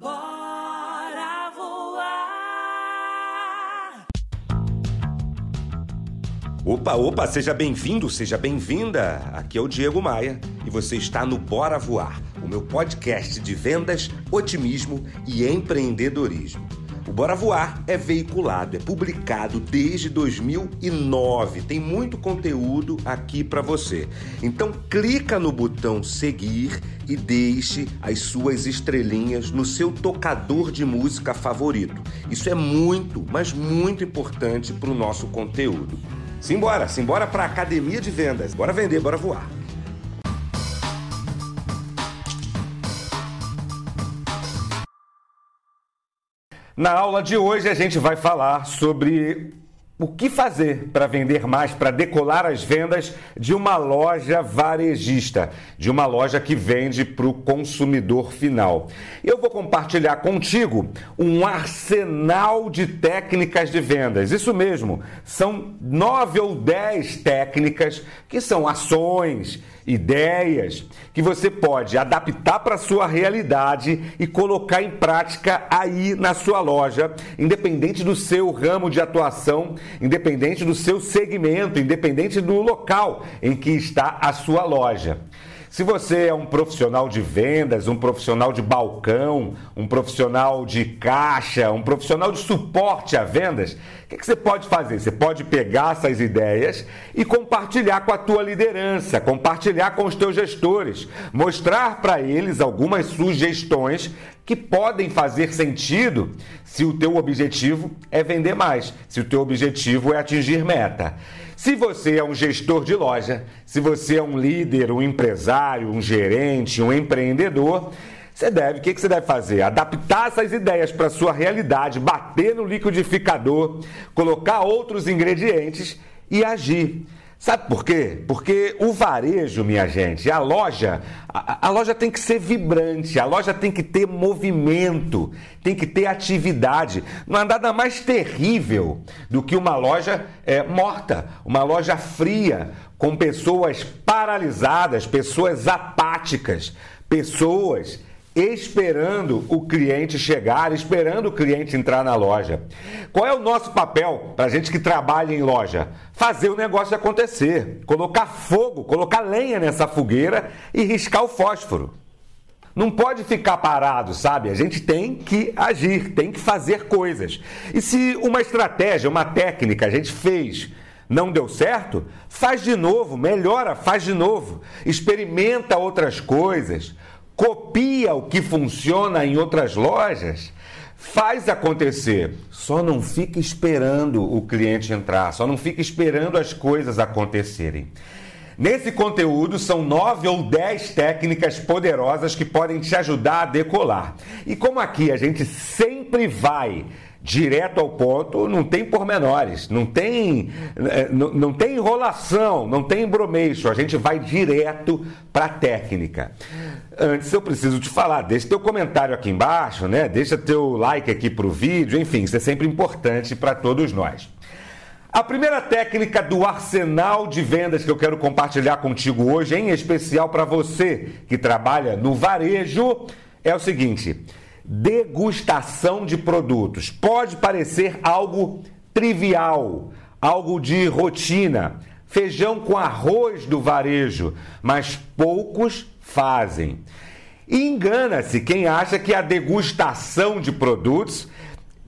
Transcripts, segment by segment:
Bora voar. Opa, opa, seja bem-vindo, seja bem-vinda. Aqui é o Diego Maia e você está no Bora Voar, o meu podcast de vendas, otimismo e empreendedorismo. O Bora Voar é veiculado, é publicado desde 2009. Tem muito conteúdo aqui para você. Então clica no botão seguir e deixe as suas estrelinhas no seu tocador de música favorito. Isso é muito, mas muito importante para o nosso conteúdo. Simbora, simbora para a academia de vendas. Bora vender, bora voar. Na aula de hoje a gente vai falar sobre o que fazer para vender mais, para decolar as vendas de uma loja varejista, de uma loja que vende para o consumidor final. Eu vou compartilhar contigo um arsenal de técnicas de vendas. Isso mesmo, são nove ou dez técnicas que são ações ideias que você pode adaptar para a sua realidade e colocar em prática aí na sua loja, independente do seu ramo de atuação, independente do seu segmento, independente do local em que está a sua loja. Se você é um profissional de vendas, um profissional de balcão, um profissional de caixa, um profissional de suporte a vendas, o que, que, você pode fazer? Você pode pegar essas ideias e compartilhar com a tua liderança, compartilhar com os teus gestores, mostrar para eles algumas sugestões que podem fazer sentido se o teu objetivo é vender mais, se o teu objetivo é atingir meta. Se você é um gestor de loja, se você é um líder, um empresário, um gerente, um empreendedor, você deve, o que, que você deve fazer? Adaptar essas ideias para a sua realidade, bater no liquidificador, colocar outros ingredientes e agir. Sabe por quê? Porque o varejo, minha gente, a loja, a, a, loja tem que ser vibrante, a loja tem que ter movimento, tem que ter atividade. Não há nada mais terrível do que uma loja é, morta, uma loja fria, com pessoas paralisadas, pessoas apáticas, pessoas esperando o cliente chegar, esperando o cliente entrar na loja. Qual é o nosso papel para a gente que trabalha em loja? Fazer o negócio acontecer, colocar fogo, colocar lenha nessa fogueira e riscar o fósforo. Não pode ficar parado, sabe? A gente tem que agir, tem que fazer coisas. E se uma estratégia, uma técnica a gente fez, não deu certo, faz de novo, melhora, faz de novo, experimenta outras coisas copia o que funciona em outras lojas, faz acontecer. Só não fica esperando o cliente entrar, só não fica esperando as coisas acontecerem. Nesse conteúdo são nove ou dez técnicas poderosas que podem te ajudar a decolar. E como aqui a gente sempre vai direto ao ponto, não tem pormenores, não tem, eh, não, não tem enrolação, não tem bromeixo, a gente vai direto para a técnica. Antes eu preciso te falar, deixa teu comentário aqui embaixo, né? Deixa teu like aqui pro vídeo, enfim, isso é sempre importante para todos nós. A primeira técnica do arsenal de vendas que eu quero compartilhar contigo hoje, em especial para você que trabalha no varejo, é o seguinte: degustação de produtos. Pode parecer algo trivial, algo de rotina, feijão com arroz do varejo, mas poucos fazem. engana-se quem acha que a degustação de produtos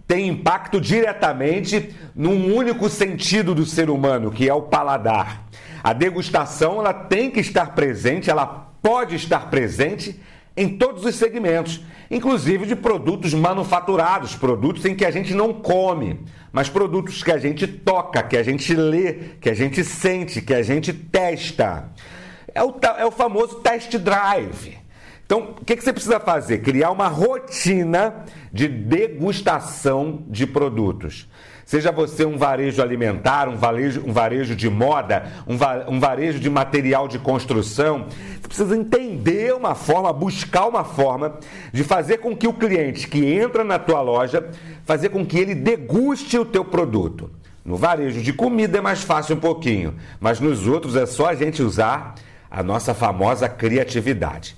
tem impacto diretamente num único sentido do ser humano, que é o paladar. A degustação ela tem que estar presente, ela pode estar presente em todos os segmentos, inclusive de produtos manufaturados, produtos em que a gente não come, mas produtos que a gente toca, que a gente lê, que a gente sente, que a gente testa. É o, é o famoso test drive. Então, o que, que você precisa fazer? Criar uma rotina de degustação de produtos. Seja você um varejo alimentar, um varejo, um varejo de moda, um, va, um varejo de material de construção, você precisa entender uma forma, buscar uma forma de fazer com que o cliente que entra na tua loja, fazer com que ele deguste o teu produto. No varejo de comida é mais fácil um pouquinho, mas nos outros é só a gente usar a nossa famosa criatividade.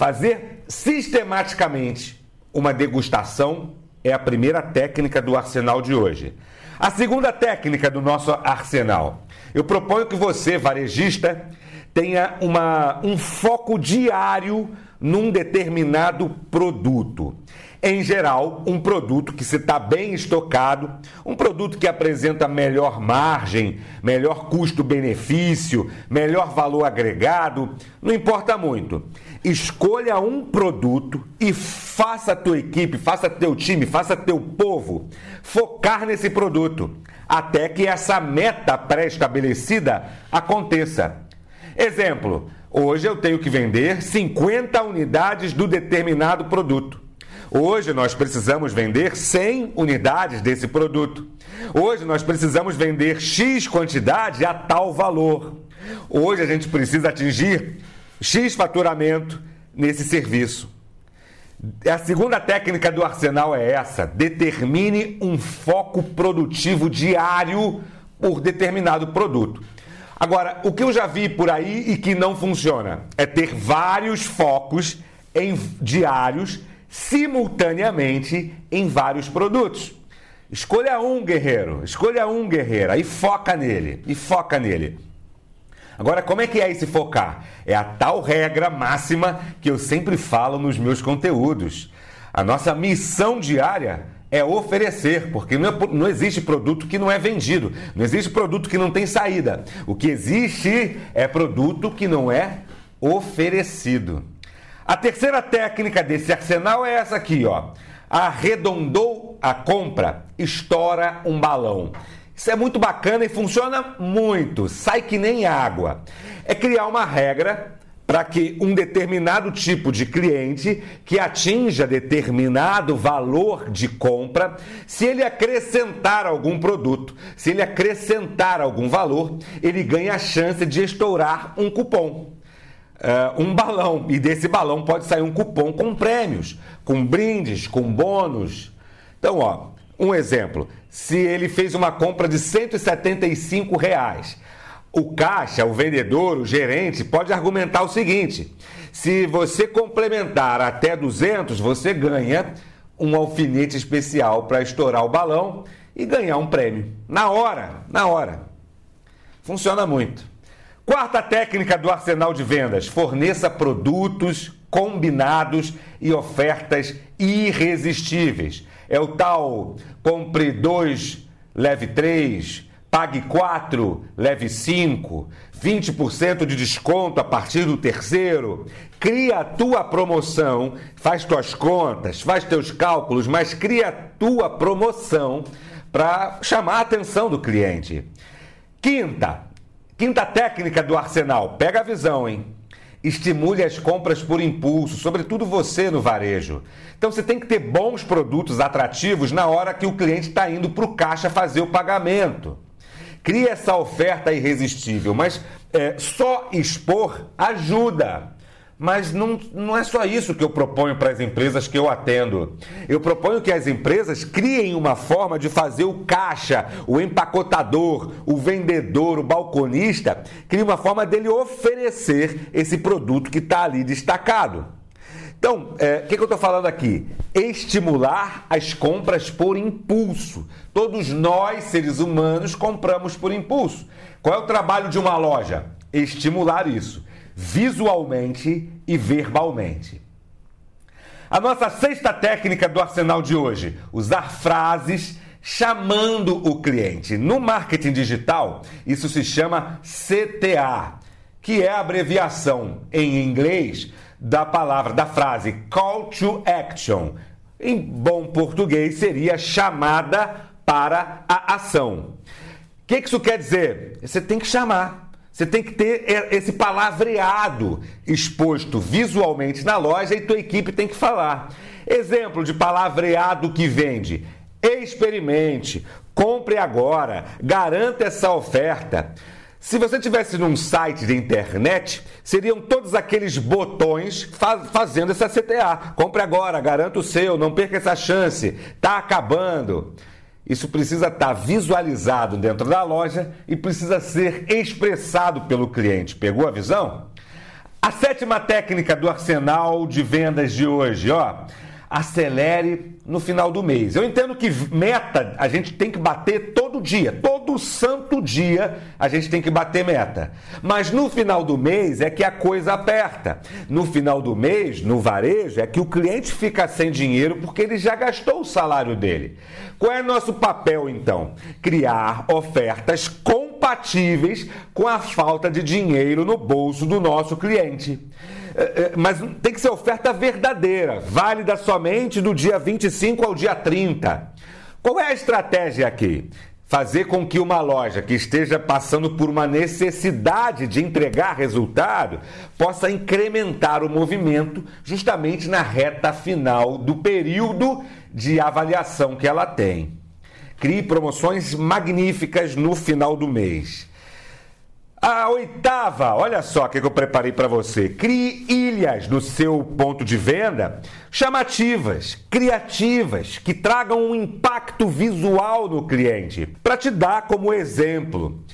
Fazer sistematicamente uma degustação é a primeira técnica do arsenal de hoje. A segunda técnica do nosso arsenal. Eu proponho que você, varejista, tenha uma, um foco diário num determinado produto. Em geral, um produto que está bem estocado, um produto que apresenta melhor margem, melhor custo-benefício, melhor valor agregado, não importa muito. Escolha um produto e faça a tua equipe, faça teu time, faça teu povo focar nesse produto, até que essa meta pré-estabelecida aconteça. Exemplo, hoje eu tenho que vender 50 unidades do determinado produto. Hoje nós precisamos vender 100 unidades desse produto. Hoje nós precisamos vender X quantidade a tal valor. Hoje a gente precisa atingir X faturamento nesse serviço. A segunda técnica do arsenal é essa: determine um foco produtivo diário por determinado produto. Agora, o que eu já vi por aí e que não funciona é ter vários focos em diários simultaneamente em vários produtos. Escolha um guerreiro, escolha um guerreira e foca nele, e foca nele. Agora, como é que é esse focar? É a tal regra máxima que eu sempre falo nos meus conteúdos. A nossa missão diária é oferecer, porque não, é, não, existe produto que não é vendido, não existe produto que não tem saída. O que existe é produto que não é oferecido. A terceira técnica desse arsenal é essa aqui, ó. Arredondou a compra, estoura um balão. Isso é muito bacana e funciona muito, sai que nem água. É criar uma regra para que um determinado tipo de cliente que atinja determinado valor de compra, se ele acrescentar algum produto, se ele acrescentar algum valor, ele ganha a chance de estourar um cupom uh, um balão. E desse balão pode sair um cupom com prêmios, com brindes, com bônus. Então, ó, um exemplo. Se ele fez uma compra de 175 reais, o caixa, o vendedor, o gerente pode argumentar o seguinte: se você complementar até 200, você ganha um alfinete especial para estourar o balão e ganhar um prêmio. Na hora, na hora. Funciona muito. Quarta técnica do arsenal de vendas: forneça produtos combinados e ofertas irresistíveis. É o tal compre dois, leve três, pague quatro, leve cinco, 20% de desconto a partir do terceiro. Cria a tua promoção, faz tuas contas, faz teus cálculos, mas cria a tua promoção para chamar a atenção do cliente. Quinta, Quinta técnica do arsenal, pega a visão, hein? Estimule as compras por impulso, sobretudo você no varejo. Então você tem que ter bons produtos atrativos na hora que o cliente está indo para o caixa fazer o pagamento. Cria essa oferta irresistível, mas é, só expor ajuda. Mas não, não é só isso que eu proponho para as empresas que eu atendo. Eu proponho que as empresas criem uma forma de fazer o caixa, o empacotador, o vendedor, o balconista, crie uma forma dele oferecer esse produto que está ali destacado. Então, é, o é, que, que eu estou falando aqui? Estimular as compras por impulso. Todos nós, seres humanos, compramos por impulso. Qual é o trabalho de uma loja? Estimular isso visualmente e verbalmente. A nossa sexta técnica do arsenal de hoje: usar frases chamando o cliente. No marketing digital, isso se chama CTA, que é a abreviação em inglês da palavra, da frase call to action. Em bom português, seria chamada para a ação. O que isso quer dizer? Você tem que chamar. Você tem que ter esse palavreado exposto visualmente na loja e tua equipe tem que falar. Exemplo de palavreado que vende: experimente, compre agora, garanta essa oferta. Se você tivesse num site de internet, seriam todos aqueles botões faz, fazendo essa CTA. Compre agora, garanta o seu, não perca essa chance, tá acabando. Isso precisa estar visualizado dentro da loja e precisa ser expressado pelo cliente. Pegou a visão? A sétima técnica do arsenal de vendas de hoje, ó. acelere no final do mês. Eu entendo que meta a gente tem que bater todo dia, todo santo dia a gente tem que bater meta. Mas no final do mês é que a coisa aperta. No final do mês, no varejo, é que o cliente fica sem dinheiro porque ele já gastou o salário dele. Qual é nosso papel então? Criar ofertas compatíveis com a falta de dinheiro no bolso do nosso cliente. É, é, mas tem que ser oferta verdadeira, válida somente do dia 25 ao dia 30. Qual é a estratégia aqui? Fazer com que uma loja que esteja passando por uma necessidade de entregar resultado possa incrementar o movimento justamente na reta final do período de avaliação que ela tem. Crie promoções magníficas no final do mês. A oitava, olha só o que eu preparei para você. Crie ilhas no seu ponto de venda chamativas, criativas, que tragam um impacto visual no cliente, para te dar como exemplo.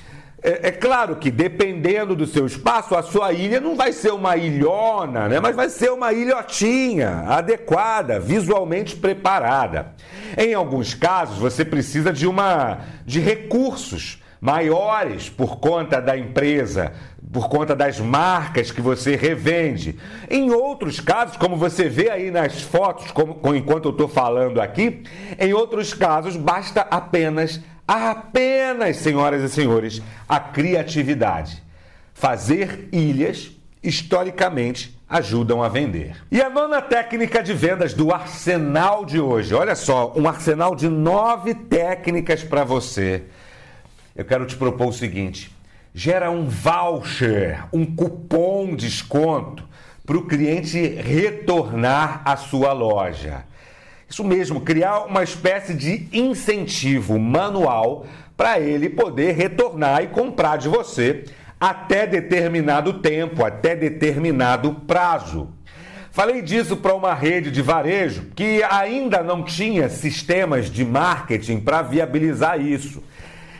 É, é, claro que dependendo do seu espaço, a sua ilha não vai ser uma ilhona, né? mas vai ser uma ilhotinha, adequada, visualmente preparada. Em alguns casos, você precisa de uma de recursos maiores por conta da empresa, por conta das marcas que você revende. Em outros casos, como você vê aí nas fotos, como, enquanto eu estou falando aqui, em outros casos basta apenas, apenas, senhoras e senhores, a criatividade. Fazer ilhas, historicamente, ajudam a vender. E a nona técnica de vendas do arsenal de hoje. Olha só, um arsenal de nove técnicas para você eu quero te propor o seguinte: gera um voucher, um cupom desconto para o cliente retornar à sua loja. Isso mesmo, criar uma espécie de incentivo manual para ele poder retornar e comprar de você até determinado tempo, até determinado prazo. Falei disso para uma rede de varejo que ainda não tinha sistemas de marketing para viabilizar isso.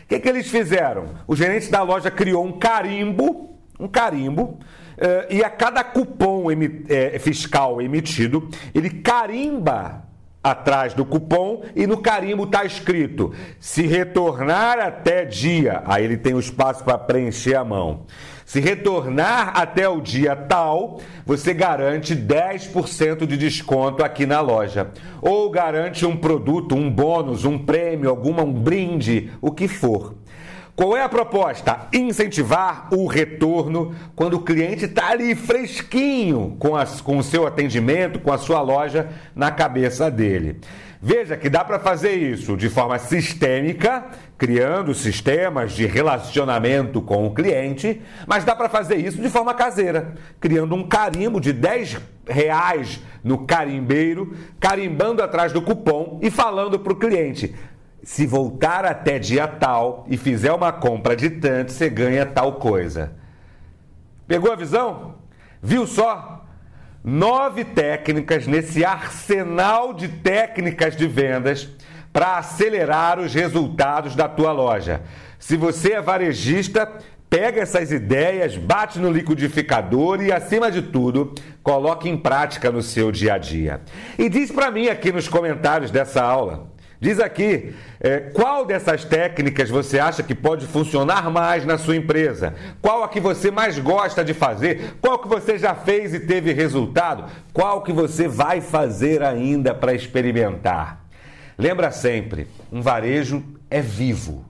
O que, que eles fizeram? O gerente da loja criou um carimbo, um carimbo, eh, e a cada cupom eh, fiscal emitido, ele carimba atrás do cupom e no carimbo está escrito: se retornar até dia, aí ele tem o espaço para preencher a mão. Se retornar até o dia tal, você garante 10% de desconto aqui na loja. Ou garante um produto, um bônus, um prêmio, alguma um brinde, o que for. Qual é a proposta? Incentivar o retorno quando o cliente está ali fresquinho com, as, com o seu atendimento, com a sua loja na cabeça dele. Veja que dá para fazer isso de forma sistêmica, criando sistemas de relacionamento com o cliente, mas dá para fazer isso de forma caseira, criando um carimbo de 10 reais no carimbeiro, carimbando atrás do cupom e falando para o cliente: se voltar até dia tal e fizer uma compra de tanto, você ganha tal coisa. Pegou a visão? Viu só? Nove técnicas nesse arsenal de técnicas de vendas para acelerar os resultados da tua loja. Se você é varejista, pega essas ideias, bate no liquidificador e, acima de tudo, coloque em prática no seu dia a dia. E diz para mim aqui nos comentários dessa aula. Diz aqui, é, qual dessas técnicas você acha que pode funcionar mais na sua empresa? Qual a que você mais gosta de fazer? Qual que você já fez e teve resultado? Qual que você vai fazer ainda para experimentar? Lembra sempre, um varejo é vivo.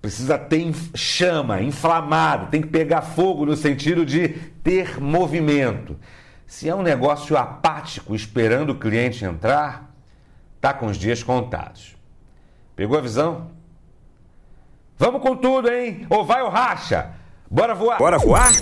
Precisa ter chama, inflamado, tem que pegar fogo no sentido de ter movimento. Se é um negócio apático esperando o cliente entrar, Tá com os dias contados. Pegou a visão? Vamos com tudo, hein? Ou vai ou racha? Bora voar? Bora voar?